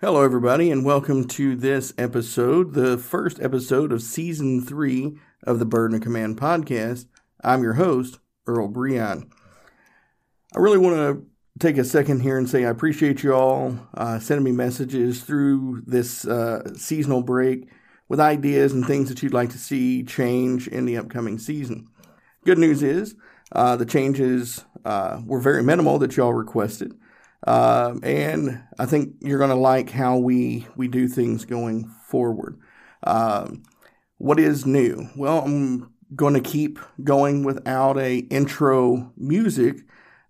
Hello, everybody, and welcome to this episode, the first episode of season three of the Burden of Command podcast. I'm your host, Earl Breon. I really want to take a second here and say I appreciate you all uh, sending me messages through this uh, seasonal break with ideas and things that you'd like to see change in the upcoming season. Good news is uh, the changes uh, were very minimal that y'all requested. Uh, and I think you're going to like how we, we do things going forward. Um, what is new? Well, I'm going to keep going without a intro music,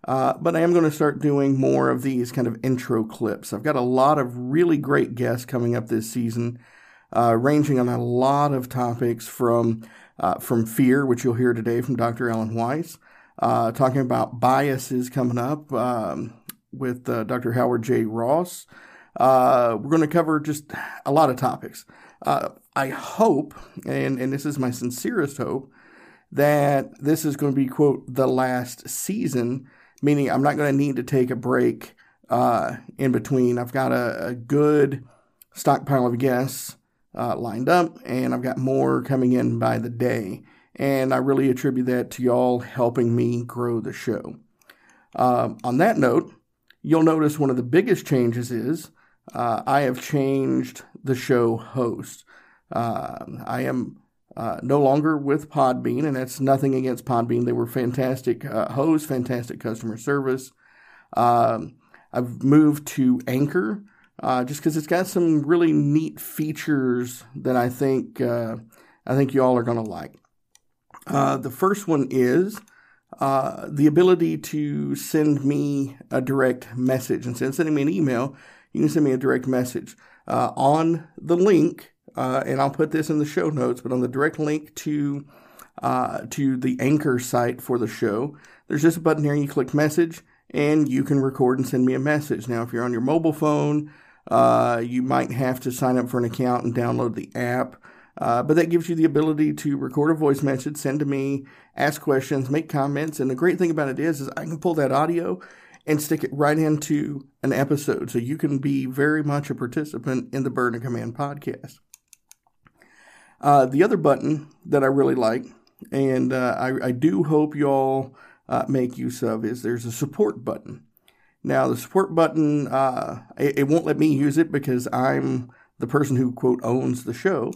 uh, but I am going to start doing more of these kind of intro clips. I've got a lot of really great guests coming up this season, uh, ranging on a lot of topics from uh, from fear, which you'll hear today from Dr. Alan Weiss, uh, talking about biases coming up um, with uh, Dr. Howard J. Ross. Uh, we're going to cover just a lot of topics. Uh, I hope, and, and this is my sincerest hope, that this is going to be, quote, the last season, meaning I'm not going to need to take a break uh, in between. I've got a, a good stockpile of guests uh, lined up, and I've got more coming in by the day. And I really attribute that to y'all helping me grow the show. Um, on that note, you'll notice one of the biggest changes is uh, I have changed the show host. Uh, I am uh, no longer with Podbean, and that's nothing against Podbean. They were fantastic uh, hosts, fantastic customer service. Um, I've moved to Anchor uh, just because it's got some really neat features that I think uh, I think you all are going to like. The first one is uh, the ability to send me a direct message. Instead of sending me an email, you can send me a direct message uh, on the link, uh, and I'll put this in the show notes. But on the direct link to to the Anchor site for the show, there's just a button here. You click message, and you can record and send me a message. Now, if you're on your mobile phone, uh, you might have to sign up for an account and download the app. Uh, but that gives you the ability to record a voice message, send to me, ask questions, make comments. And the great thing about it is, is I can pull that audio and stick it right into an episode. So you can be very much a participant in the Burden and Command podcast. Uh, the other button that I really like, and uh, I, I, do hope y'all uh, make use of, is there's a support button. Now, the support button, uh, it, it, won't let me use it because I'm the person who, quote, owns the show.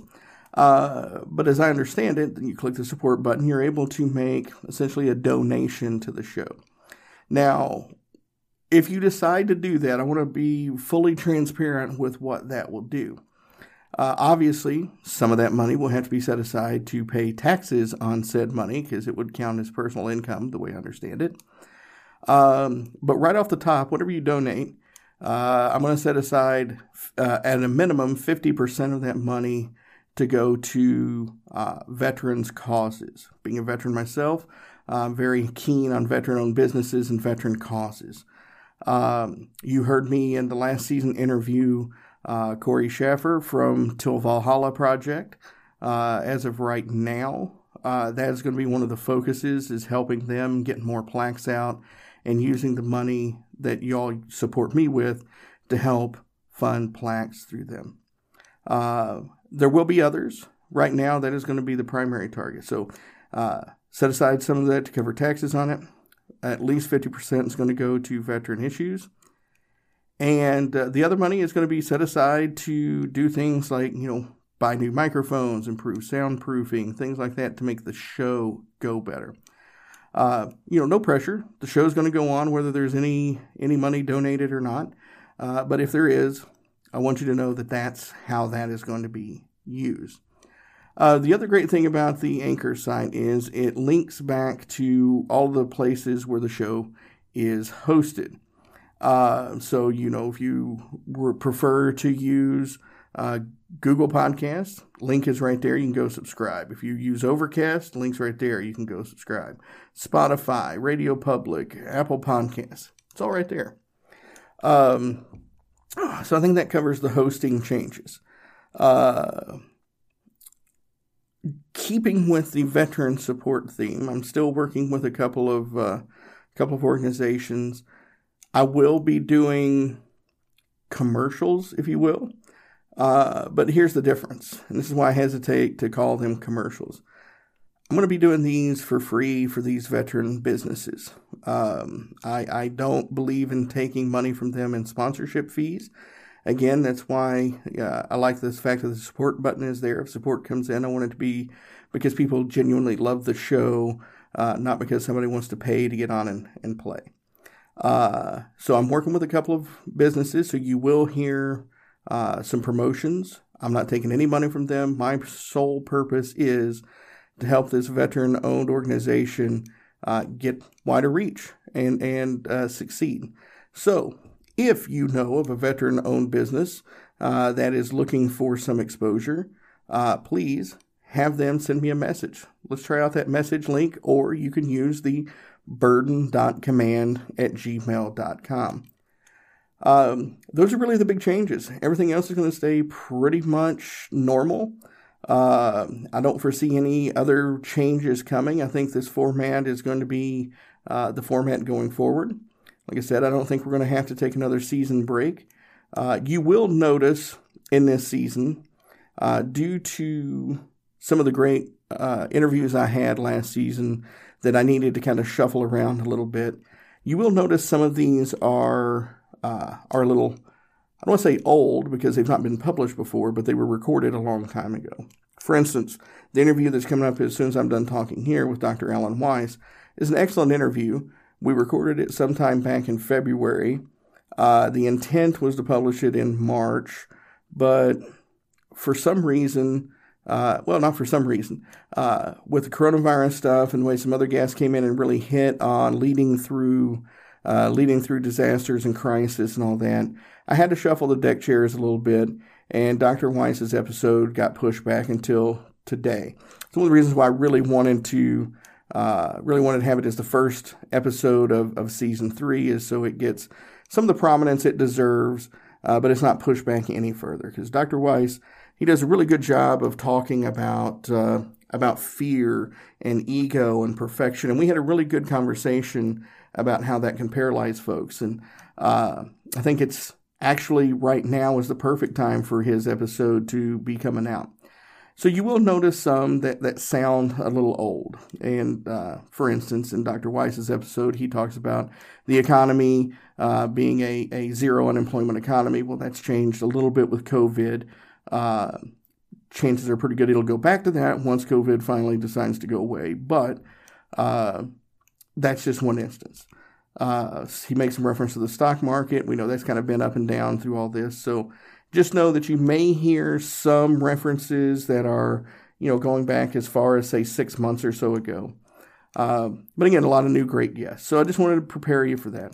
Uh, but as I understand it, you click the support button, you're able to make essentially a donation to the show. Now, if you decide to do that, I want to be fully transparent with what that will do. Uh, obviously, some of that money will have to be set aside to pay taxes on said money because it would count as personal income, the way I understand it. Um, but right off the top, whatever you donate, uh, I'm going to set aside uh, at a minimum 50% of that money to go to uh, veterans' causes. Being a veteran myself, I'm very keen on veteran owned businesses and veteran causes. Um, you heard me in the last season interview uh, Corey Schaffer from Till Valhalla Project. Uh, as of right now, uh, that is going to be one of the focuses is helping them get more plaques out and using the money that y'all support me with to help fund plaques through them. There will be others. Right now, that is going to be the primary target. So uh, set aside some of that to cover taxes on it. At least 50% is going to go to veteran issues. And uh, the other money is going to be set aside to do things like, you know, buy new microphones, improve soundproofing, things like that to make the show go better. Uh, you know, no pressure. The show is going to go on whether there's any any money donated or not. Uh, but if there is, I want you to know that that's how that is going to be used. Uh, the other great thing about the Anchor site is it links back to all the places where the show is hosted. Uh, so, you know, if you prefer to use uh, Google Podcasts, link is right there. You can go subscribe. If you use Overcast, link's right there. You can go subscribe. Spotify, Radio Public, Apple Podcasts, it's all right there. Um, so I think that covers the hosting changes. Uh, keeping with the veteran support theme, I'm still working with a couple of uh, couple of organizations. I will be doing commercials, if you will. Uh, but here's the difference, and this is why I hesitate to call them commercials. I'm going to be doing these for free for these veteran businesses. Um, I, I don't believe in taking money from them in sponsorship fees. Again, that's why uh, I like this fact that the support button is there. If support comes in, I want it to be because people genuinely love the show, uh, not because somebody wants to pay to get on and, and play. Uh, so I'm working with a couple of businesses, so you will hear uh, some promotions. I'm not taking any money from them. My sole purpose is to help this veteran owned organization uh, get wider reach and, and uh, succeed. So, if you know of a veteran owned business uh, that is looking for some exposure, uh, please have them send me a message. Let's try out that message link, or you can use the burden.command at gmail.com. Um, those are really the big changes. Everything else is going to stay pretty much normal. Uh, I don't foresee any other changes coming. I think this format is going to be uh, the format going forward. Like I said, I don't think we're going to have to take another season break. Uh, you will notice in this season, uh, due to some of the great uh, interviews I had last season, that I needed to kind of shuffle around a little bit. You will notice some of these are uh, are a little, I don't want to say old because they've not been published before, but they were recorded a long time ago. For instance, the interview that's coming up as soon as I'm done talking here with Dr. Alan Weiss is an excellent interview. We recorded it sometime back in February. Uh, the intent was to publish it in March, but for some reason, uh, well, not for some reason, uh, with the coronavirus stuff and the way some other guests came in and really hit on leading through uh, leading through disasters and crisis and all that. I had to shuffle the deck chairs a little bit, and Dr. Weiss's episode got pushed back until today. It's one of the reasons why I really wanted to uh, really wanted to have it as the first episode of, of season three, is so it gets some of the prominence it deserves, uh, but it's not pushed back any further. Because Dr. Weiss, he does a really good job of talking about uh, about fear and ego and perfection, and we had a really good conversation about how that can paralyze folks. And uh, I think it's actually right now is the perfect time for his episode to be coming out. So you will notice some that, that sound a little old. And uh, for instance, in Dr. Weiss's episode, he talks about the economy uh, being a, a zero unemployment economy. Well, that's changed a little bit with COVID. Uh, chances are pretty good it'll go back to that once COVID finally decides to go away. But uh, that's just one instance. Uh, he makes some reference to the stock market. We know that's kind of been up and down through all this. So just know that you may hear some references that are, you know, going back as far as, say, six months or so ago. Uh, but again, a lot of new great guests. So I just wanted to prepare you for that.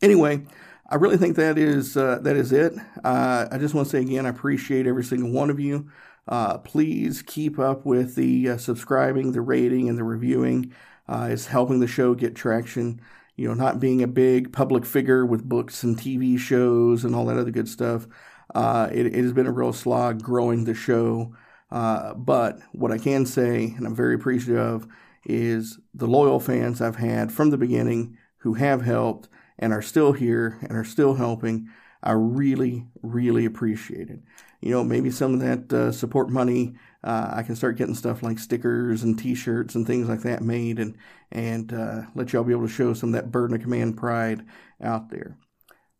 Anyway, I really think that is uh, that is it. Uh, I just want to say again, I appreciate every single one of you. Uh, please keep up with the uh, subscribing, the rating, and the reviewing uh, is helping the show get traction. You know, not being a big public figure with books and TV shows and all that other good stuff. Uh, it, it, has been a real slog growing the show. Uh, but what I can say, and I'm very appreciative of, is the loyal fans I've had from the beginning who have helped and are still here and are still helping. I really, really appreciate it. You know, maybe some of that uh, support money uh, I can start getting stuff like stickers and T-shirts and things like that made, and and uh, let y'all be able to show some of that burden of command pride out there.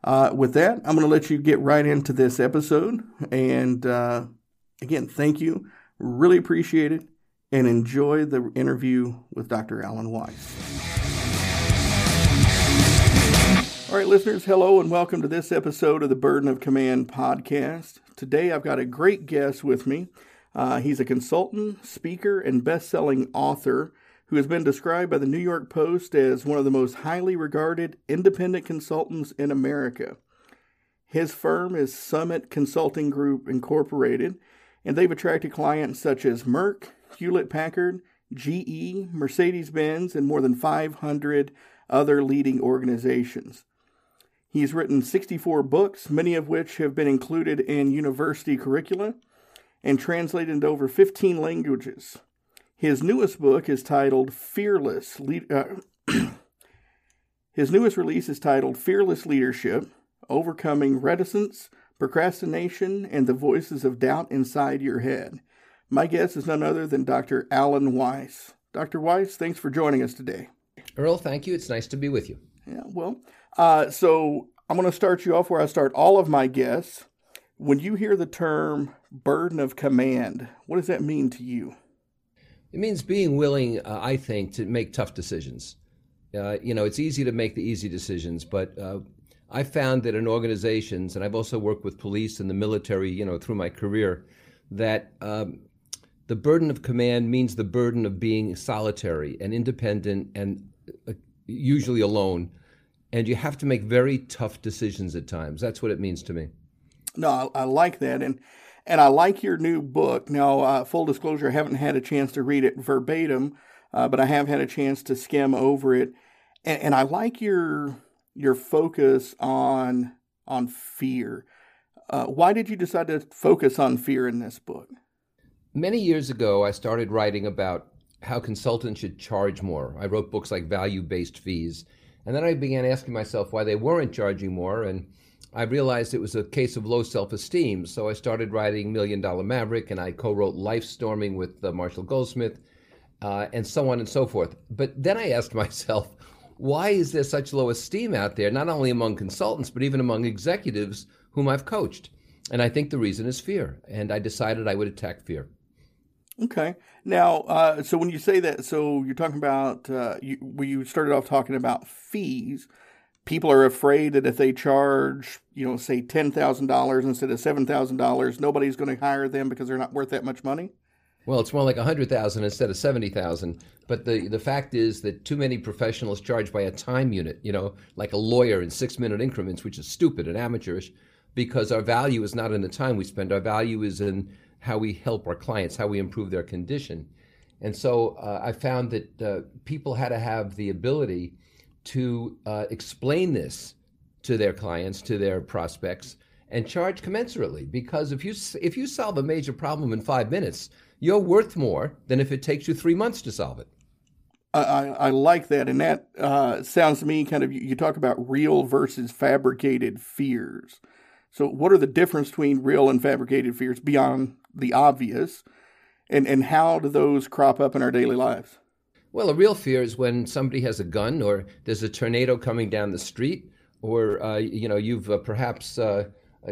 Uh, with that, I'm going to let you get right into this episode, and uh, again, thank you, really appreciate it, and enjoy the interview with Dr. Alan Weiss. All right, listeners, hello and welcome to this episode of the Burden of Command podcast. Today I've got a great guest with me. Uh, he's a consultant, speaker, and best selling author who has been described by the New York Post as one of the most highly regarded independent consultants in America. His firm is Summit Consulting Group Incorporated, and they've attracted clients such as Merck, Hewlett Packard, GE, Mercedes Benz, and more than 500 other leading organizations. He's written 64 books, many of which have been included in university curricula and translated into over 15 languages. His newest book is titled Fearless. Uh, His newest release is titled Fearless Leadership Overcoming Reticence, Procrastination, and the Voices of Doubt Inside Your Head. My guest is none other than Dr. Alan Weiss. Dr. Weiss, thanks for joining us today. Earl, thank you. It's nice to be with you. Yeah, well, uh, so I'm going to start you off where I start all of my guests. When you hear the term burden of command, what does that mean to you? It means being willing, uh, I think, to make tough decisions. Uh, you know, it's easy to make the easy decisions, but uh, I found that in organizations, and I've also worked with police and the military, you know, through my career, that um, the burden of command means the burden of being solitary and independent and uh, usually alone. And you have to make very tough decisions at times. That's what it means to me. No, I, I like that. And and I like your new book. Now, uh, full disclosure, I haven't had a chance to read it verbatim, uh, but I have had a chance to skim over it. And, and I like your your focus on on fear. Uh, why did you decide to focus on fear in this book? Many years ago, I started writing about how consultants should charge more. I wrote books like Value Based Fees. And then I began asking myself why they weren't charging more. And I realized it was a case of low self esteem. So I started writing Million Dollar Maverick and I co wrote Life Storming with uh, Marshall Goldsmith uh, and so on and so forth. But then I asked myself, why is there such low esteem out there, not only among consultants, but even among executives whom I've coached? And I think the reason is fear. And I decided I would attack fear. Okay. Now, uh, so when you say that, so you're talking about, uh, you, you started off talking about fees. People are afraid that if they charge, you know, say $10,000 instead of $7,000, nobody's going to hire them because they're not worth that much money? Well, it's more like 100,000 instead of 70,000. But the, the fact is that too many professionals charge by a time unit, you know, like a lawyer in six minute increments, which is stupid and amateurish because our value is not in the time we spend. Our value is in how we help our clients, how we improve their condition. And so uh, I found that uh, people had to have the ability to uh, explain this to their clients, to their prospects, and charge commensurately. Because if you if you solve a major problem in five minutes, you're worth more than if it takes you three months to solve it. I, I like that. And that uh, sounds to me kind of, you talk about real versus fabricated fears. So, what are the difference between real and fabricated fears beyond the obvious? And, and how do those crop up in our daily lives? Well, a real fear is when somebody has a gun or there's a tornado coming down the street or, uh, you know, you've uh, perhaps uh,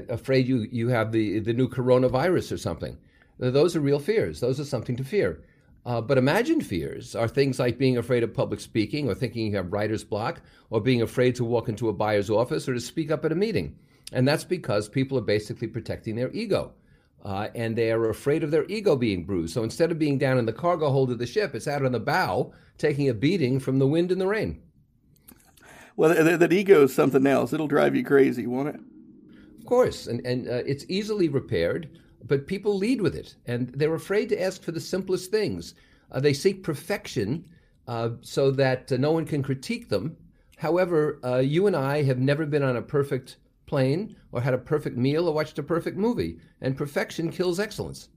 afraid you, you have the, the new coronavirus or something. Those are real fears. Those are something to fear. Uh, but imagined fears are things like being afraid of public speaking or thinking you have writer's block or being afraid to walk into a buyer's office or to speak up at a meeting. And that's because people are basically protecting their ego. Uh, and they are afraid of their ego being bruised. So instead of being down in the cargo hold of the ship, it's out on the bow taking a beating from the wind and the rain. Well, that, that ego is something else. It'll drive you crazy, won't it? Of course. And, and uh, it's easily repaired but people lead with it, and they're afraid to ask for the simplest things. Uh, they seek perfection uh, so that uh, no one can critique them. However, uh, you and I have never been on a perfect plane or had a perfect meal or watched a perfect movie, and perfection kills excellence.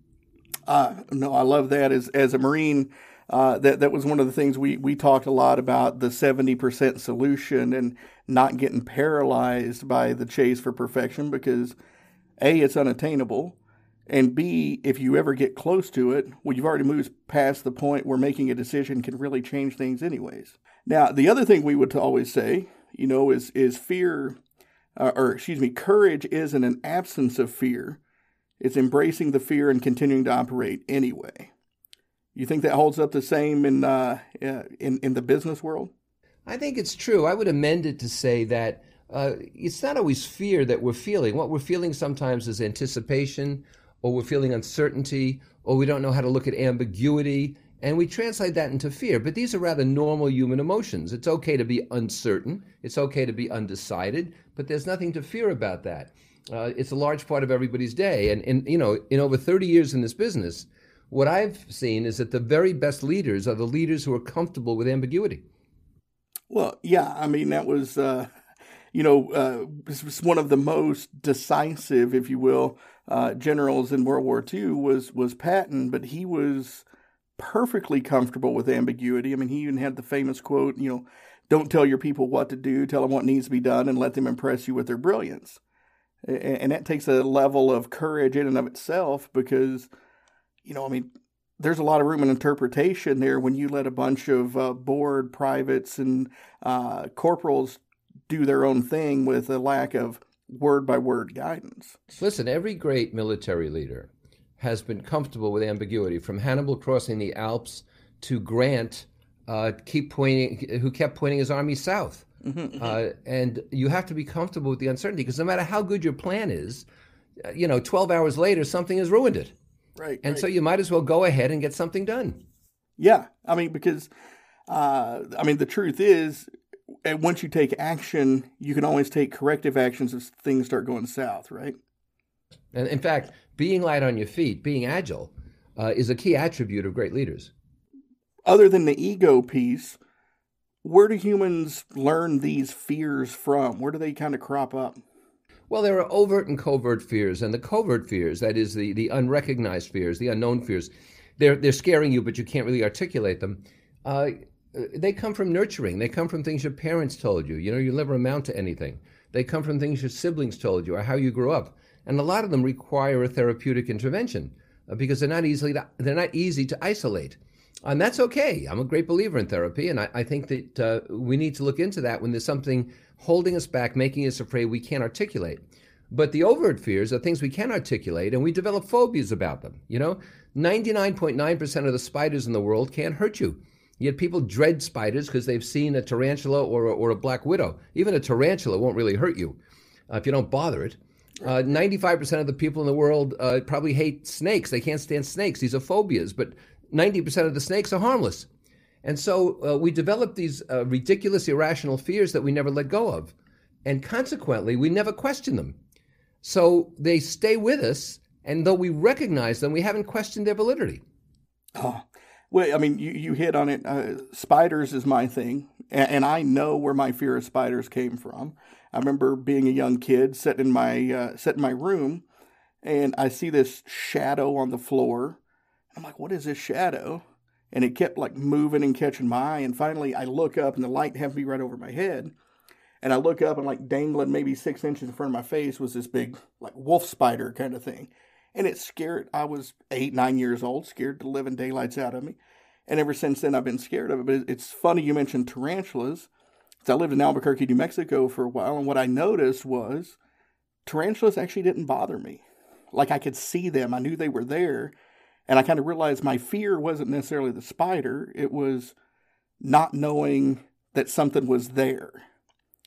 Uh, no, I love that. As as a Marine, uh, that that was one of the things we we talked a lot about the seventy percent solution and not getting paralyzed by the chase for perfection because a it's unattainable and B, if you ever get close to it, well, you've already moved past the point where making a decision can really change things, anyways. Now, the other thing we would always say, you know, is is fear, uh, or excuse me, courage isn't an absence of fear; it's embracing the fear and continuing to operate anyway. You think that holds up the same in uh, uh in in the business world? I think it's true. I would amend it to say that uh, it's not always fear that we're feeling. What we're feeling sometimes is anticipation or we're feeling uncertainty, or we don't know how to look at ambiguity, and we translate that into fear. But these are rather normal human emotions. It's okay to be uncertain, it's okay to be undecided, but there's nothing to fear about that. Uh, it's a large part of everybody's day. And, and, you know, in over 30 years in this business, what I've seen is that the very best leaders are the leaders who are comfortable with ambiguity. Well, yeah, I mean, that was, uh, you know, uh, was one of the most decisive, if you will, uh, generals in World War II was was Patton, but he was perfectly comfortable with ambiguity. I mean, he even had the famous quote, you know, don't tell your people what to do, tell them what needs to be done, and let them impress you with their brilliance. And that takes a level of courage in and of itself because, you know, I mean, there's a lot of room in interpretation there when you let a bunch of uh, bored privates and uh, corporals do their own thing with a lack of word by word guidance. Listen, every great military leader has been comfortable with ambiguity, from Hannibal crossing the Alps to Grant, uh, keep pointing, who kept pointing his army south. Mm-hmm. Uh, and you have to be comfortable with the uncertainty because no matter how good your plan is, uh, you know, 12 hours later, something has ruined it. Right. And right. so you might as well go ahead and get something done. Yeah. I mean, because, uh, I mean, the truth is, once you take action, you can always take corrective actions if things start going south, right? And in fact, being light on your feet, being agile, uh, is a key attribute of great leaders. Other than the ego piece, where do humans learn these fears from? Where do they kind of crop up? Well, there are overt and covert fears, and the covert fears, that is the, the unrecognized fears, the unknown fears, they're, they're scaring you, but you can't really articulate them. Uh, they come from nurturing. They come from things your parents told you. You know, you'll never amount to anything. They come from things your siblings told you or how you grew up. And a lot of them require a therapeutic intervention uh, because they're not easily to, they're not easy to isolate. And that's okay. I'm a great believer in therapy, and I, I think that uh, we need to look into that when there's something holding us back, making us afraid we can't articulate. But the overt fears are things we can articulate, and we develop phobias about them. You know, 99.9% of the spiders in the world can't hurt you. Yet people dread spiders because they've seen a tarantula or or a black widow. Even a tarantula won't really hurt you uh, if you don't bother it. Uh, 95% of the people in the world uh, probably hate snakes. They can't stand snakes. These are phobias. But 90% of the snakes are harmless. And so uh, we develop these uh, ridiculous, irrational fears that we never let go of. And consequently, we never question them. So they stay with us, and though we recognize them, we haven't questioned their validity. Oh, well, I mean, you, you hit on it. Uh, spiders is my thing, and, and, I know where my fear of spiders came from. I remember being a young kid, sitting in my uh, sitting in my room, and I see this shadow on the floor, I'm like, what is this shadow? And it kept like moving and catching my eye. And finally, I look up and the light to be right over my head. And I look up and like dangling maybe six inches in front of my face was this big like wolf spider kind of thing. And it scared, I was eight, nine years old, scared the living daylights out of me. And ever since then, I've been scared of it. But it's funny you mentioned tarantulas. I lived in Albuquerque, New Mexico for a while. And what I noticed was tarantulas actually didn't bother me. Like I could see them, I knew they were there and I kind of realized my fear wasn't necessarily the spider, it was not knowing that something was there.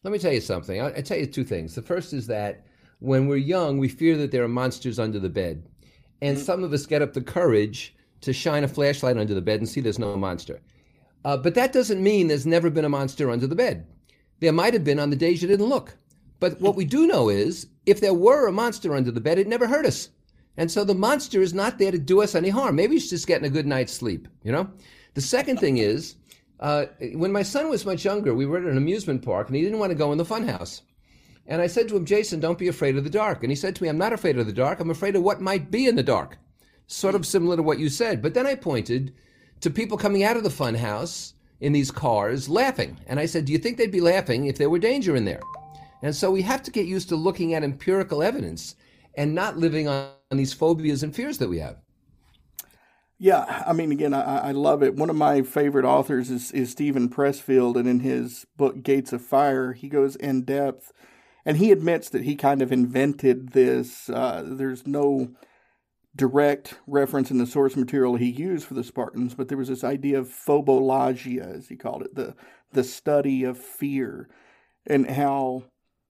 Let me tell you something. I'll tell you two things. The first is that when we're young, we fear that there are monsters under the bed. And mm-hmm. some of us get up the courage to shine a flashlight under the bed and see there's no monster. Uh, but that doesn't mean there's never been a monster under the bed. There might have been on the days you didn't look. But what we do know is if there were a monster under the bed, it never hurt us. And so the monster is not there to do us any harm. Maybe he's just getting a good night's sleep, you know? The second thing is, uh, when my son was much younger, we were at an amusement park and he didn't want to go in the funhouse. And I said to him, Jason, don't be afraid of the dark. And he said to me, I'm not afraid of the dark. I'm afraid of what might be in the dark. Sort of similar to what you said. But then I pointed to people coming out of the funhouse in these cars laughing. And I said, Do you think they'd be laughing if there were danger in there? And so we have to get used to looking at empirical evidence and not living on, on these phobias and fears that we have. Yeah, I mean, again, I, I love it. One of my favorite authors is, is Steven Pressfield, and in his book Gates of Fire, he goes in depth, and he admits that he kind of invented this. Uh, there's no direct reference in the source material he used for the Spartans, but there was this idea of phobologia, as he called it, the the study of fear, and how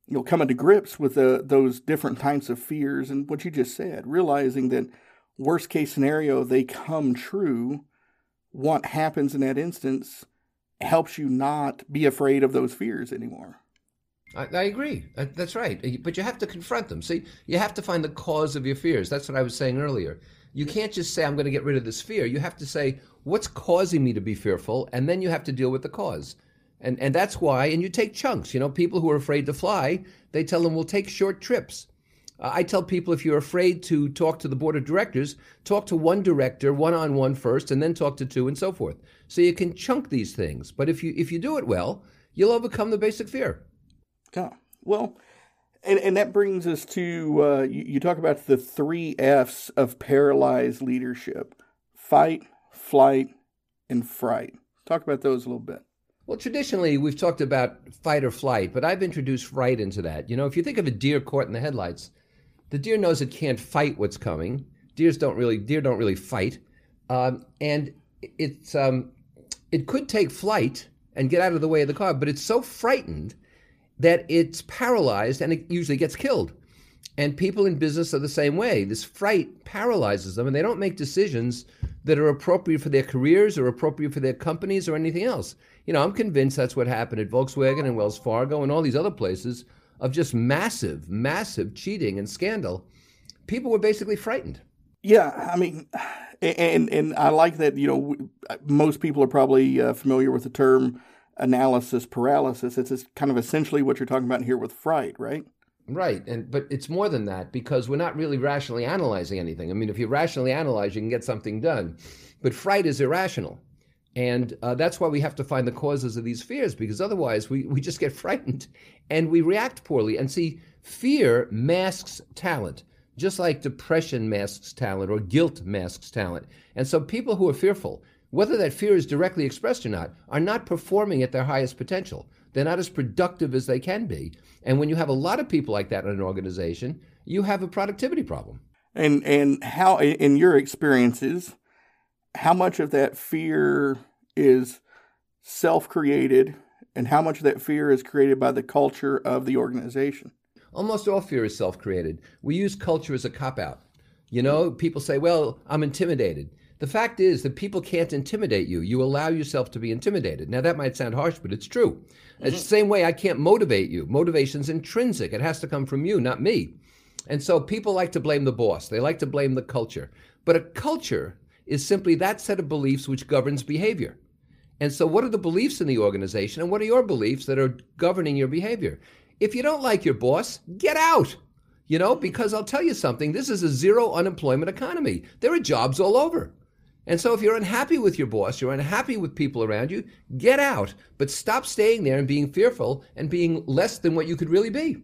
you know, coming to grips with the, those different types of fears and what you just said, realizing that worst case scenario, they come true. What happens in that instance helps you not be afraid of those fears anymore. I, I agree. That's right. But you have to confront them. See, you have to find the cause of your fears. That's what I was saying earlier. You can't just say, I'm going to get rid of this fear. You have to say, what's causing me to be fearful? And then you have to deal with the cause. And, and that's why, and you take chunks. You know, people who are afraid to fly, they tell them, we'll take short trips. Uh, I tell people if you're afraid to talk to the board of directors, talk to one director one on one first, and then talk to two, and so forth. So you can chunk these things. But if you if you do it well, you'll overcome the basic fear. Yeah. Well, and, and that brings us to uh, you, you talk about the three F's of paralyzed leadership fight, flight, and fright. Talk about those a little bit. Well, traditionally, we've talked about fight or flight, but I've introduced fright into that. You know, if you think of a deer caught in the headlights, the deer knows it can't fight what's coming. Deers don't really deer don't really fight, um, and it's um, it could take flight and get out of the way of the car, but it's so frightened that it's paralyzed and it usually gets killed. And people in business are the same way. This fright paralyzes them and they don't make decisions that are appropriate for their careers or appropriate for their companies or anything else. You know, I'm convinced that's what happened at Volkswagen and Wells Fargo and all these other places of just massive, massive cheating and scandal. People were basically frightened. Yeah, I mean, and and I like that. You know, most people are probably uh, familiar with the term analysis paralysis. It's kind of essentially what you're talking about here with fright, right? Right, and but it's more than that because we're not really rationally analyzing anything. I mean, if you rationally analyze, you can get something done, but fright is irrational, and uh, that's why we have to find the causes of these fears because otherwise we we just get frightened and we react poorly. And see, fear masks talent, just like depression masks talent or guilt masks talent. And so people who are fearful, whether that fear is directly expressed or not, are not performing at their highest potential. They're not as productive as they can be. And when you have a lot of people like that in an organization, you have a productivity problem. And and how in your experiences, how much of that fear is self-created and how much of that fear is created by the culture of the organization? Almost all fear is self-created. We use culture as a cop-out. You know, people say, "Well, I'm intimidated." The fact is that people can't intimidate you. You allow yourself to be intimidated. Now, that might sound harsh, but it's true. Mm-hmm. It's the same way I can't motivate you. Motivation's intrinsic, it has to come from you, not me. And so people like to blame the boss, they like to blame the culture. But a culture is simply that set of beliefs which governs behavior. And so, what are the beliefs in the organization, and what are your beliefs that are governing your behavior? If you don't like your boss, get out. You know, because I'll tell you something, this is a zero unemployment economy. There are jobs all over. And so, if you're unhappy with your boss, you're unhappy with people around you, get out. But stop staying there and being fearful and being less than what you could really be.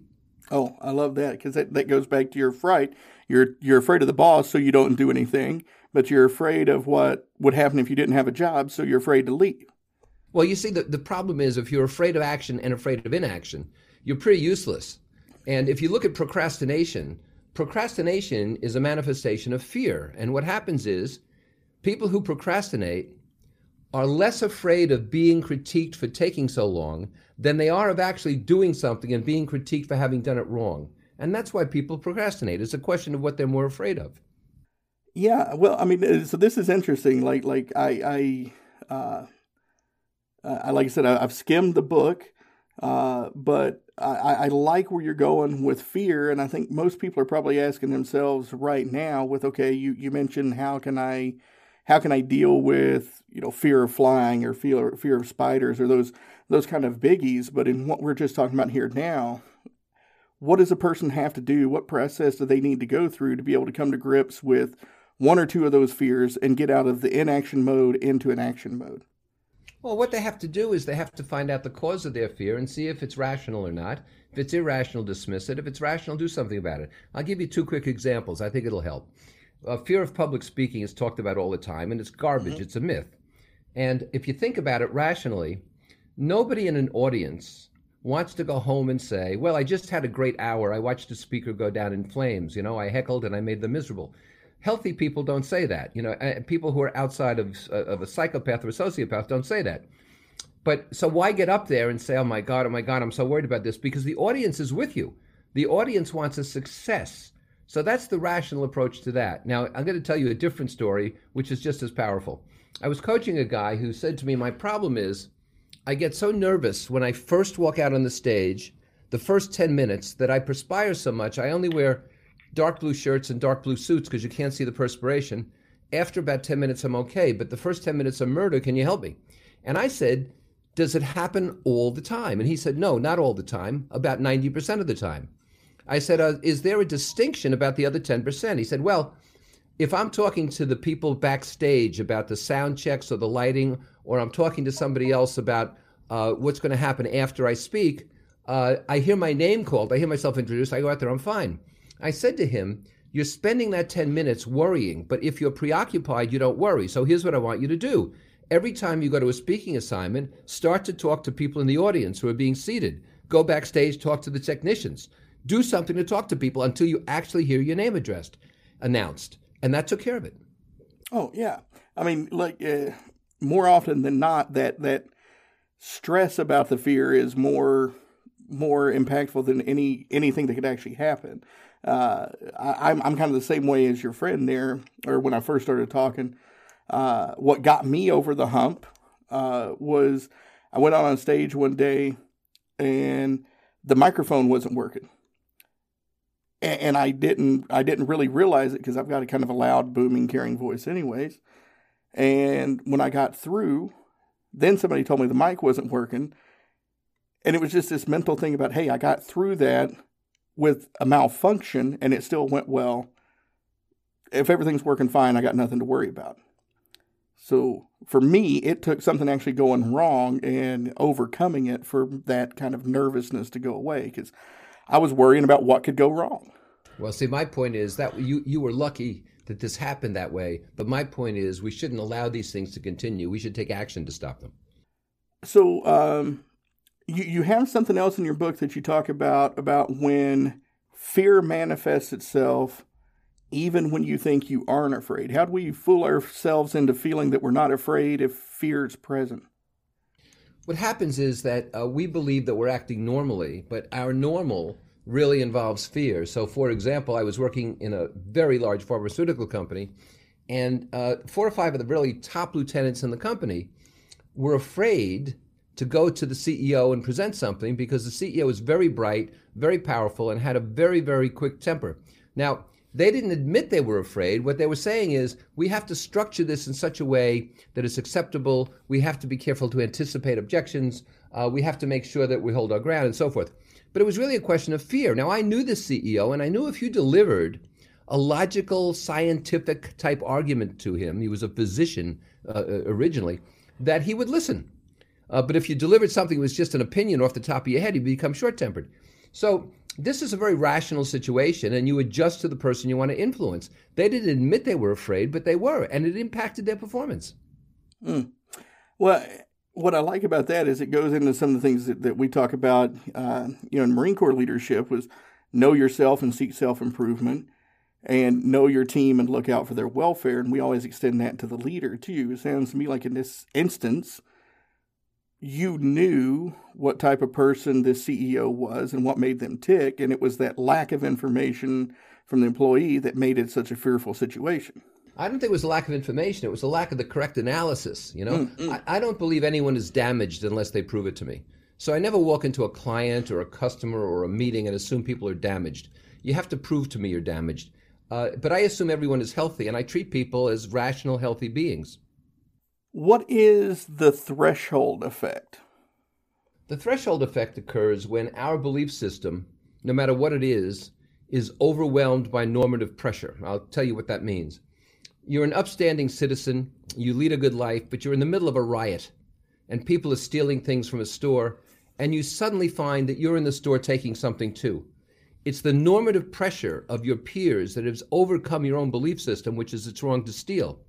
Oh, I love that because that, that goes back to your fright. You're you're afraid of the boss, so you don't do anything. But you're afraid of what would happen if you didn't have a job, so you're afraid to leave. Well, you see, the, the problem is if you're afraid of action and afraid of inaction, you're pretty useless. And if you look at procrastination, procrastination is a manifestation of fear. And what happens is people who procrastinate are less afraid of being critiqued for taking so long than they are of actually doing something and being critiqued for having done it wrong. And that's why people procrastinate. It's a question of what they're more afraid of. Yeah, well, I mean, uh, so this is interesting. Like, like I, I, uh, I like I said, I, have skimmed the book, uh, but I, I like where you're going with fear, and I think most people are probably asking themselves right now, with okay, you you mentioned how can I how can I deal with you know fear of flying or fear fear of spiders or those those kind of biggies. But in what we're just talking about here now, what does a person have to do? What process do they need to go through to be able to come to grips with one or two of those fears and get out of the inaction mode into an action mode? Well, what they have to do is they have to find out the cause of their fear and see if it's rational or not. If it's irrational, dismiss it. If it's rational, do something about it. I'll give you two quick examples. I think it'll help uh, fear of public speaking is talked about all the time, and it's garbage. Mm-hmm. It's a myth. And if you think about it rationally, nobody in an audience wants to go home and say, Well, I just had a great hour. I watched a speaker go down in flames. You know, I heckled and I made them miserable. Healthy people don't say that. You know, people who are outside of, of a psychopath or a sociopath don't say that. But so why get up there and say, Oh my God, oh my God, I'm so worried about this? Because the audience is with you. The audience wants a success. So that's the rational approach to that. Now, I'm going to tell you a different story, which is just as powerful. I was coaching a guy who said to me, My problem is I get so nervous when I first walk out on the stage, the first 10 minutes, that I perspire so much. I only wear dark blue shirts and dark blue suits because you can't see the perspiration. After about 10 minutes, I'm okay, but the first 10 minutes are murder. Can you help me? And I said, Does it happen all the time? And he said, No, not all the time, about 90% of the time. I said, uh, Is there a distinction about the other 10%? He said, Well, if I'm talking to the people backstage about the sound checks or the lighting, or I'm talking to somebody else about uh, what's going to happen after I speak. Uh, I hear my name called. I hear myself introduced. I go out there. I'm fine. I said to him, "You're spending that 10 minutes worrying, but if you're preoccupied, you don't worry. So here's what I want you to do." Every time you go to a speaking assignment, start to talk to people in the audience who are being seated. Go backstage, talk to the technicians. Do something to talk to people until you actually hear your name addressed, announced. And that took care of it. Oh, yeah. I mean, like, uh, more often than not, that, that stress about the fear is more more impactful than any anything that could actually happen. Uh, I, am I'm, I'm kind of the same way as your friend there, or when I first started talking. Uh, what got me over the hump uh, was I went out on stage one day and the microphone wasn't working. And, and I didn't I didn't really realize it because I've got a kind of a loud, booming, carrying voice, anyways. And when I got through, then somebody told me the mic wasn't working. And it was just this mental thing about, hey, I got through that with a malfunction and it still went well. If everything's working fine, I got nothing to worry about. So for me, it took something actually going wrong and overcoming it for that kind of nervousness to go away because I was worrying about what could go wrong. Well, see, my point is that you, you were lucky that this happened that way. But my point is, we shouldn't allow these things to continue. We should take action to stop them. So, um, you, you have something else in your book that you talk about about when fear manifests itself even when you think you aren't afraid? How do we fool ourselves into feeling that we're not afraid if fear is present? What happens is that uh, we believe that we're acting normally, but our normal really involves fear. So, for example, I was working in a very large pharmaceutical company, and uh, four or five of the really top lieutenants in the company were afraid to go to the CEO and present something because the CEO is very bright, very powerful, and had a very, very quick temper. Now, they didn't admit they were afraid. What they were saying is, we have to structure this in such a way that it's acceptable. We have to be careful to anticipate objections. Uh, we have to make sure that we hold our ground and so forth. But it was really a question of fear. Now, I knew the CEO, and I knew if you delivered a logical, scientific type argument to him, he was a physician uh, uh originally, that he would listen. Uh, but if you delivered something that was just an opinion off the top of your head, he'd become short tempered. So this is a very rational situation, and you adjust to the person you want to influence. They didn't admit they were afraid, but they were, and it impacted their performance. Mm. Well, what I like about that is it goes into some of the things that, that we talk about, uh, you know, in Marine Corps leadership was know yourself and seek self improvement, and know your team and look out for their welfare. And we always extend that to the leader too. It sounds to me like in this instance, you knew what type of person this CEO was and what made them tick, and it was that lack of information from the employee that made it such a fearful situation. I don't think it was a lack of information. It was a lack of the correct analysis. You know, mm-hmm. I, I, don't believe anyone is damaged unless they prove it to me. So I never walk into a client or a customer or a meeting and assume people are damaged. You have to prove to me you're damaged. Uh, but I assume everyone is healthy, and I treat people as rational, healthy beings. What is the threshold effect? The threshold effect occurs when our belief system, no matter what it is, is overwhelmed by normative pressure. I'll tell you what that means. You're an upstanding citizen, you lead a good life, but you're in the middle of a riot, and people are stealing things from a store, and you suddenly find that you're in the store taking something too. It's the normative pressure of your peers that has overcome your own belief system, which is it's wrong to steal.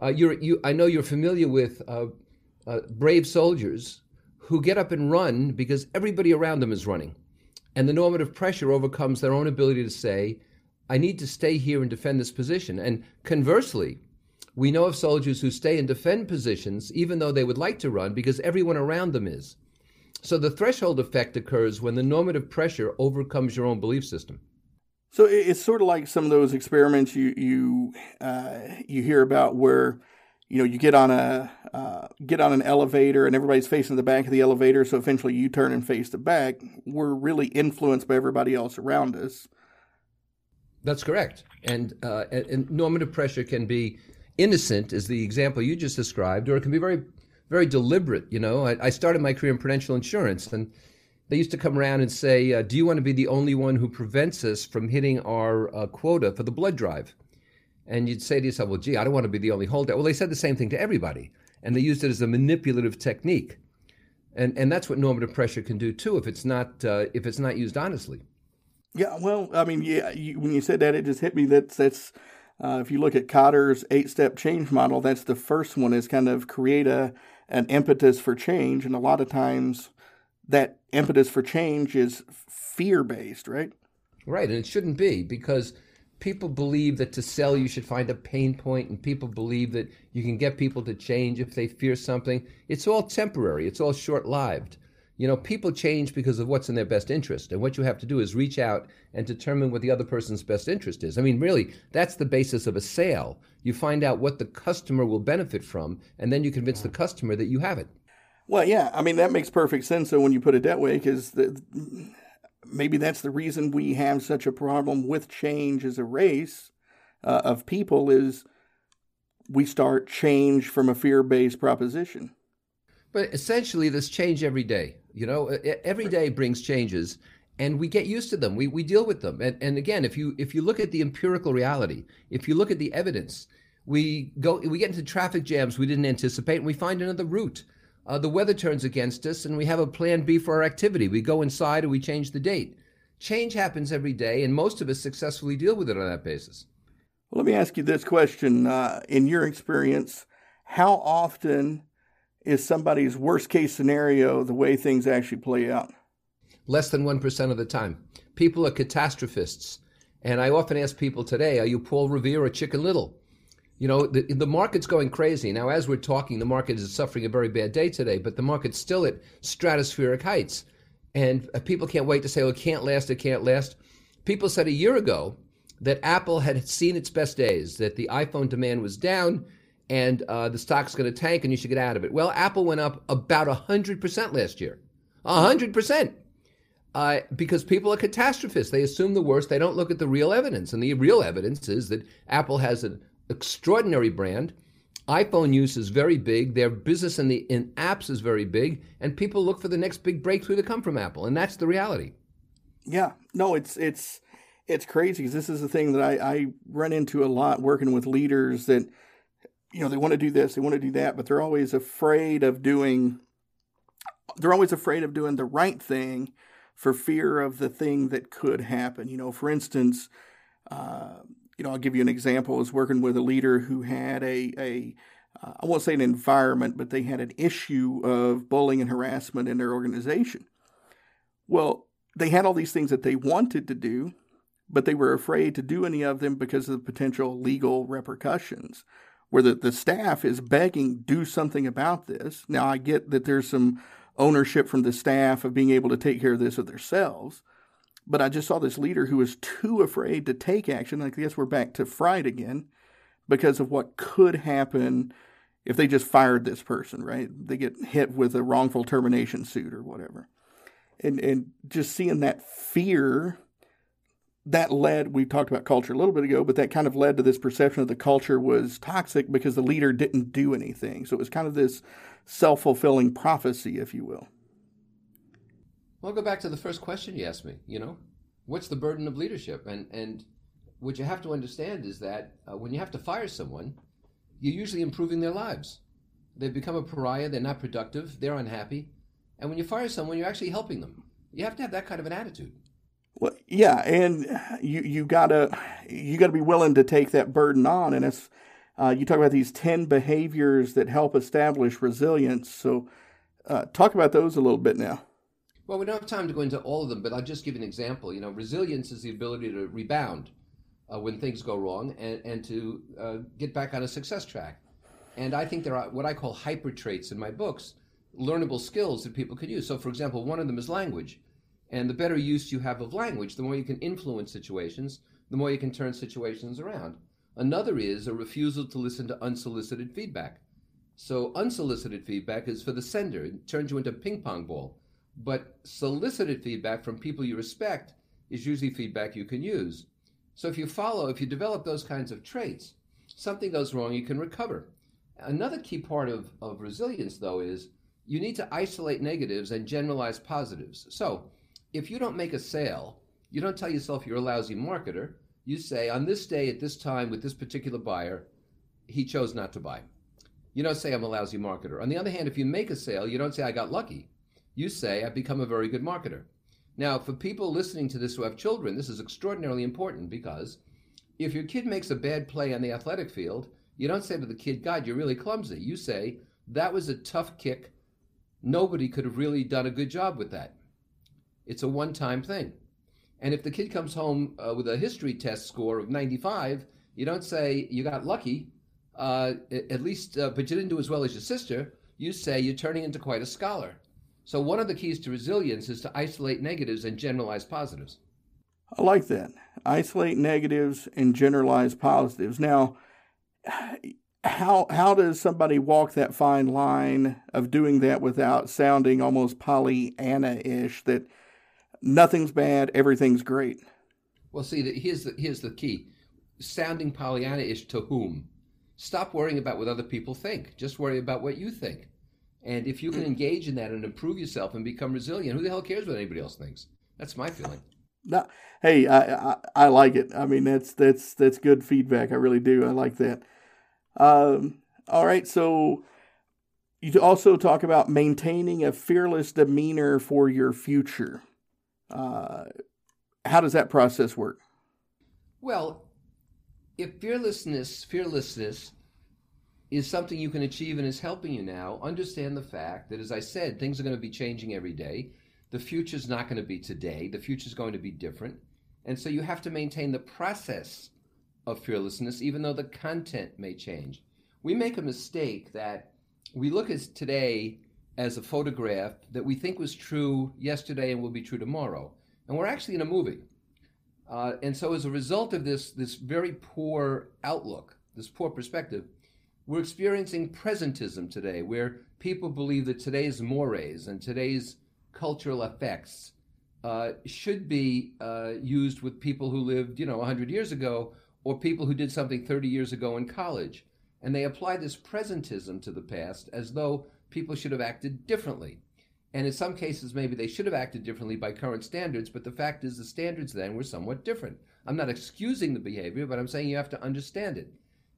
Uh, you, I know you're familiar with uh, uh, brave soldiers who get up and run because everybody around them is running. And the normative pressure overcomes their own ability to say, I need to stay here and defend this position. And conversely, we know of soldiers who stay and defend positions even though they would like to run because everyone around them is. So the threshold effect occurs when the normative pressure overcomes your own belief system. So it's sort of like some of those experiments you you uh, you hear about where you know you get on a uh, get on an elevator and everybody's facing the back of the elevator, so eventually you turn and face the back. We're really influenced by everybody else around us. That's correct, and, uh, and normative pressure can be innocent, as the example you just described, or it can be very very deliberate. You know, I, I started my career in prudential insurance and they used to come around and say, uh, Do you want to be the only one who prevents us from hitting our uh, quota for the blood drive? And you'd say to yourself, Well, gee, I don't want to be the only holdout." Well, they said the same thing to everybody, and they used it as a manipulative technique. and and that's what normative pressure can do too if it's not uh, if it's not used honestly. Yeah, well, I mean, yeah, you, when you said that, it just hit me. That's that's uh, if you look at Kotter's eight-step change model, that's the first one is kind of create a an impetus for change, and a lot of times that impetus for change is fear-based, right? Right, and it shouldn't be because people believe that to sell you should find a pain point and people believe that you can get people to change if they fear something. It's all temporary it's all short-lived. You know people change because of what's in their best interest and what you have to do is reach out and determine what the other person's best interest is. I mean really that's the basis of a sale. You find out what the customer will benefit from and then you convince the customer that you have it well yeah i mean that makes perfect sense so when you put it that way because maybe that's the reason we have such a problem with change as a race uh, of people is we start change from a fear-based proposition. But essentially there's change every day you know? Every day brings changes and we get used to them. We, we deal with them. And, and again if you if you look at the empirical reality if you look at the evidence we go we get into traffic jams we didn't anticipate and we find another route uh, the weather turns against us and we have a plan B for our activity. We go inside and we change the date. Change happens every day, and most of us successfully deal with it on that basis. Well, let me ask you this question. Uh, in your experience, how often is somebody's worst case scenario the way things actually play out? Less than 1% of the time. People are catastrophists. And I often ask people today, are you Paul Revere or Chicken Little? You know, the, the market's going crazy. Now, as we're talking, the market is suffering a very bad day today, but the market's still at stratospheric heights. And uh, people can't wait to say, oh, it can't last, it can't last. People said a year ago that Apple had seen its best days, that the iPhone demand was down and uh, the stock's going to tank and you should get out of it. Well, Apple went up about 100% last year. 100%. Uh, because people are catastrophists. They assume the worst. They don't look at the real evidence. And the real evidence is that Apple has an extraordinary brand. iPhone use is very big. Their business in the in apps is very big, and people look for the next big breakthrough to come from Apple, and that's the reality. Yeah, no, it's it's it's crazy because this is the thing that I, I run into a lot working with leaders that you know they want to do this, they want to do that, but they're always afraid of doing. They're always afraid of doing the right thing for fear of the thing that could happen. You know, for instance, uh, you know, I'll give you an example. I was working with a leader who had a, a uh, I won't say an environment, but they had an issue of bullying and harassment in their organization. Well, they had all these things that they wanted to do, but they were afraid to do any of them because of the potential legal repercussions. Where the, the staff is begging, do something about this. Now, I get that there's some ownership from the staff of being able to take care of this of themselves. But I just saw this leader who was too afraid to take action. I guess we're back to fright again because of what could happen if they just fired this person, right? They get hit with a wrongful termination suit or whatever. And and just seeing that fear that led we talked about culture a little bit ago, but that kind of led to this perception that the culture was toxic because the leader didn't do anything. So it was kind of this self-fulfilling prophecy, if you will. I'll go back to the first question you asked me. You know, what's the burden of leadership? And and what you have to understand is that uh, when you have to fire someone, you're usually improving their lives. They've become a pariah. They're not productive. They're unhappy. And when you fire someone, you're actually helping them. You have to have that kind of an attitude. Well, yeah, and you you gotta you gotta be willing to take that burden on. And if uh, you talk about these ten behaviors that help establish resilience, so uh, talk about those a little bit now. Well, we don't have time to go into all of them, but I'll just give an example. You know, resilience is the ability to rebound uh, when things go wrong and, and to uh, get back on a success track. And I think there are what I call hyper traits in my books, learnable skills that people can use. So, for example, one of them is language. And the better use you have of language, the more you can influence situations, the more you can turn situations around. Another is a refusal to listen to unsolicited feedback. So, unsolicited feedback is for the sender, it turns you into a ping pong ball. But solicited feedback from people you respect is usually feedback you can use. So if you follow, if you develop those kinds of traits, something goes wrong, you can recover. Another key part of, of resilience, though, is you need to isolate negatives and generalize positives. So if you don't make a sale, you don't tell yourself you're a lousy marketer. You say, on this day, at this time, with this particular buyer, he chose not to buy. You don't say, I'm a lousy marketer. On the other hand, if you make a sale, you don't say, I got lucky. You say, I've become a very good marketer. Now, for people listening to this who have children, this is extraordinarily important because if your kid makes a bad play on the athletic field, you don't say to the kid, God, you're really clumsy. You say, that was a tough kick. Nobody could have really done a good job with that. It's a one time thing. And if the kid comes home uh, with a history test score of 95, you don't say, you got lucky, uh, at least, uh, but you didn't do as well as your sister. You say you're turning into quite a scholar. So, one of the keys to resilience is to isolate negatives and generalize positives. I like that. Isolate negatives and generalize positives. Now, how how does somebody walk that fine line of doing that without sounding almost Pollyanna-ish that nothing's bad, everything's great? Well, see, here's the here's the key: sounding Pollyanna-ish to whom? Stop worrying about what other people think. Just worry about what you think. And if you can engage in that and improve yourself and become resilient, who the hell cares what anybody else thinks? That's my feeling. No, hey, I, I, I like it. I mean, that's that's that's good feedback. I really do. I like that. Um, all right, so you also talk about maintaining a fearless demeanor for your future. Uh, how does that process work? Well, if fearlessness, fearlessness is something you can achieve and is helping you now, understand the fact that, as I said, things are going to be changing every day. The future is not going to be today. The future is going to be different. And so you have to maintain the process of fearlessness, even though the content may change. We make a mistake that we look at today as a photograph that we think was true yesterday and will be true tomorrow. And we're actually in a movie. Uh, and so, as a result of this, this very poor outlook, this poor perspective, we're experiencing presentism today, where people believe that today's mores and today's cultural effects uh, should be uh, used with people who lived, you know, 100 years ago or people who did something 30 years ago in college. And they apply this presentism to the past as though people should have acted differently. And in some cases, maybe they should have acted differently by current standards, but the fact is the standards then were somewhat different. I'm not excusing the behavior, but I'm saying you have to understand it.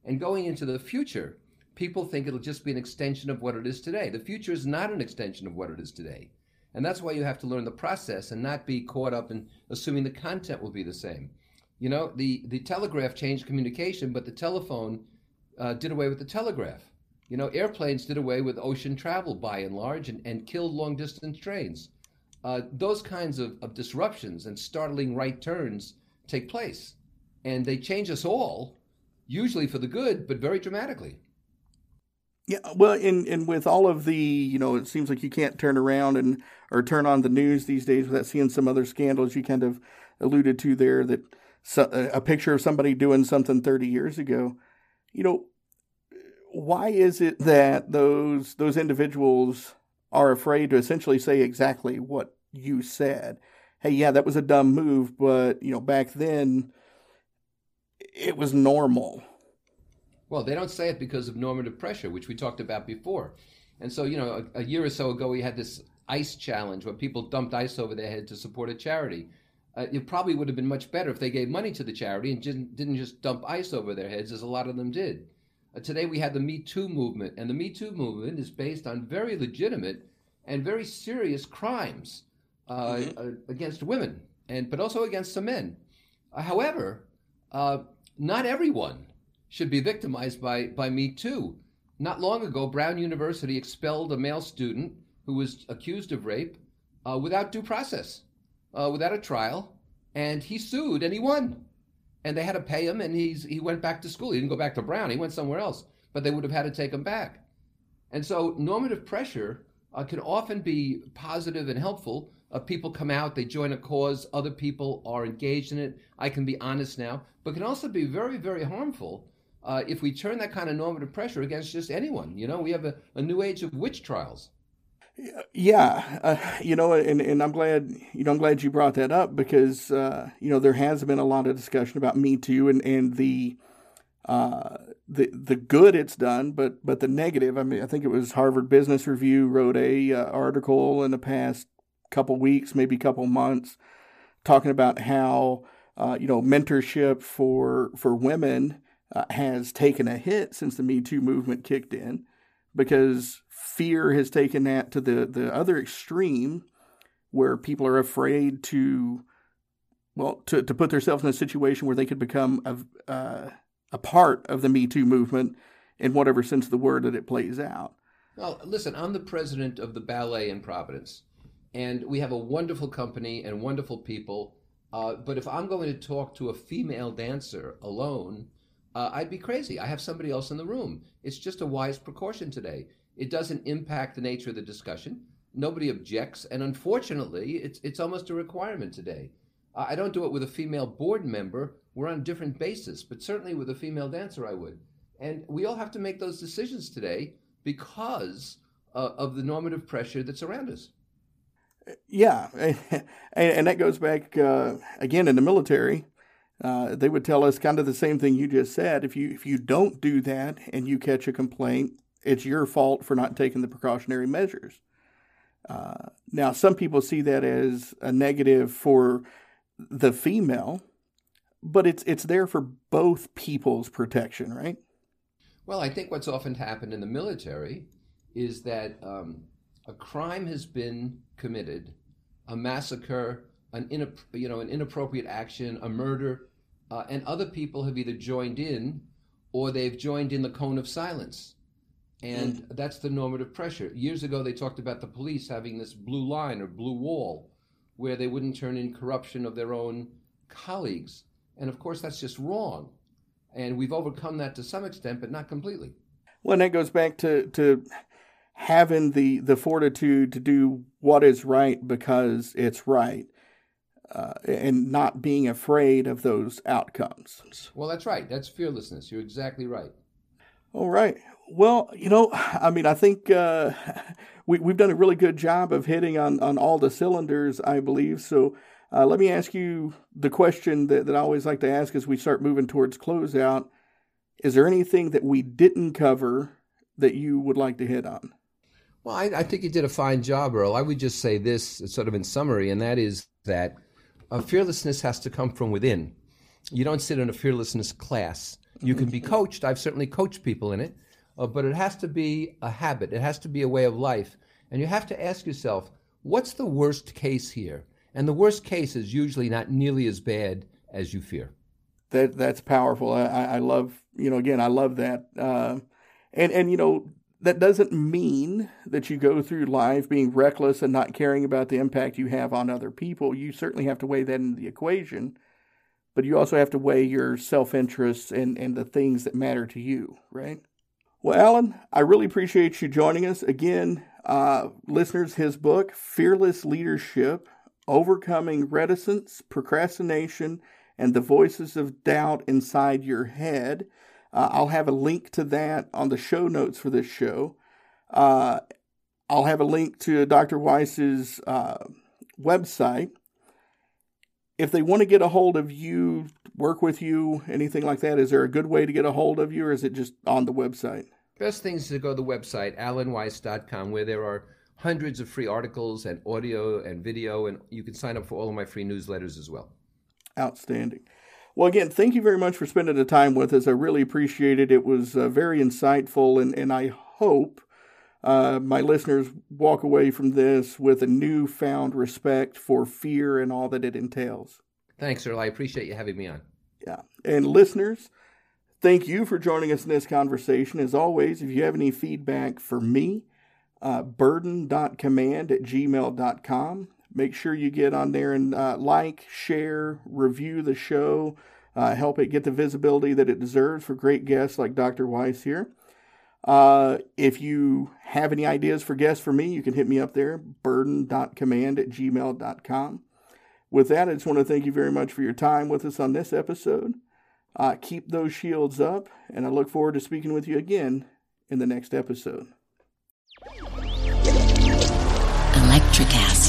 And going into the future, people think it'll just be an extension of what it is today. The future is not an extension of what it is today. And that's why you have to learn the process and not be caught up in assuming the content will be the same. You know, the, the telegraph changed communication, but the telephone uh, did away with the telegraph. You know, airplanes did away with ocean travel by and large and, and killed long distance trains. Uh, those kinds of, of disruptions and startling right turns take place. And they change us all, usually for the good, but very dramatically. Yeah, well, and and with all of the, you know, it seems like you can't turn around and or turn on the news these days without seeing some other scandals. You kind of alluded to there that so, uh, a picture of somebody doing something 30 years ago. You know, why is it that those those individuals are afraid to essentially say exactly what you said? Hey, yeah, that was a dumb move, but you know, back then it was normal. Well, they don't say it because of normative pressure, which we talked about before. And so, you know, a, a year or so ago, we had this ice challenge where people dumped ice over their head to support a charity. Uh, it probably would have been much better if they gave money to the charity and didn't, didn't just dump ice over their heads, as a lot of them did. Uh, today we have the Me Too movement, and the Me Too movement is based on very legitimate and very serious crimes uh, mm-hmm. Uh, against women, and but also against some men. Uh, however, uh, not everyone should be victimized by, by Me Too. Not long ago, Brown University expelled a male student who was accused of rape without due process, without a trial, and he sued and he won and they had to pay him, and he's he went back to school. He didn't go back to Brown. He went somewhere else, but they would have had to take him back. And so normative pressure uh, can often be positive and helpful. People come out, they join a cause, other people are engaged in it. I can be honest now, but can also be very, very harmful uh, if we turn that kind of normative pressure against just anyone. You know, we have a, a new age of witch trials. Yeah, uh, you know, and, and I'm glad you know I'm glad you brought that up because uh, you know there has been a lot of discussion about Me Too and and the uh, the the good it's done, but but the negative. I mean, I think it was Harvard Business Review wrote a uh, article in the past couple weeks, maybe a couple months, talking about how uh, you know mentorship for for women uh, has taken a hit since the Me Too movement kicked in because fear has taken that to the, the other extreme where people are afraid to, well, to, to put themselves in a situation where they could become a, uh, a part of the Me Too movement in whatever sense of the word that it plays out. Well, listen, I'm the president of the ballet in Providence, and we have a wonderful company and wonderful people. Uh, but if I'm going to talk to a female dancer alone, uh, I'd be crazy. I have somebody else in the room. It's just a wise precaution today. It doesn't impact the nature of the discussion. Nobody objects, and unfortunately, it's it's almost a requirement today. Uh, I don't do it with a female board member. We're on a different basis, but certainly with a female dancer, I would. And we all have to make those decisions today because uh, of the normative pressure that's around us. Yeah, and, and that goes back uh, again in the military. Uh, they would tell us kind of the same thing you just said. If you if you don't do that and you catch a complaint, it's your fault for not taking the precautionary measures. Uh, now, some people see that as a negative for the female, but it's it's there for both people's protection, right? Well, I think what's often happened in the military is that um, a crime has been committed, a massacre, an you know an inappropriate action, a murder uh, and other people have either joined in or they've joined in the cone of silence. And mm. that's the normative pressure. Years ago, they talked about the police having this blue line or blue wall where they wouldn't turn in corruption of their own colleagues. And of course, that's just wrong. And we've overcome that to some extent, but not completely. Well, and that goes back to, to having the, the fortitude to do what is right because it's right uh, and not being afraid of those outcomes. Well, that's right. That's fearlessness. You're exactly right. All right. Well, you know, I mean, I think uh, we, we've done a really good job of hitting on, on all the cylinders, I believe. So uh, let me ask you the question that, that I always like to ask as we start moving towards closeout. Is there anything that we didn't cover that you would like to hit on? Well, I, I think you did a fine job, Earl. I would just say this sort of in summary, and that is that fearlessness has to come from within. You don't sit in a fearlessness class. You can be coached. I've certainly coached people in it, uh, but it has to be a habit. It has to be a way of life. And you have to ask yourself, what's the worst case here? And the worst case is usually not nearly as bad as you fear. That that's powerful. I, I love you know again I love that. Uh, and and you know that doesn't mean that you go through life being reckless and not caring about the impact you have on other people. You certainly have to weigh that in the equation, but you also have to weigh your self interests and, and the things that matter to you, right? Well, Alan, I really appreciate you joining us. Again, uh, listeners, his book, Fearless Leadership Overcoming Reticence, Procrastination, and the Voices of Doubt Inside Your Head uh, I'll have a link to that on the show notes for this show. Uh, I'll have a link to Dr. Weiss's uh, website. If they want to get a hold of you, work with you, anything like that, is there a good way to get a hold of you, or is it just on the website? Best thing is to go to the website, alanweiss.com, where there are hundreds of free articles and audio and video, and you can sign up for all of my free newsletters as well. Outstanding. Well, again, thank you very much for spending the time with us. I really appreciate it. It was uh, very insightful, and, and I hope uh, my listeners walk away from this with a newfound respect for fear and all that it entails. Thanks, Earl. I appreciate you having me on. Yeah. And listeners, thank you for joining us in this conversation. As always, if you have any feedback for me, uh, burden.command at gmail.com. Make sure you get on there and uh, like, share, review the show, uh, help it get the visibility that it deserves for great guests like Dr. Weiss here. Uh, if you have any ideas for guests for me, you can hit me up there, burden.command at gmail.com. With that, I just want to thank you very much for your time with us on this episode. Uh, keep those shields up, and I look forward to speaking with you again in the next episode. Electricast.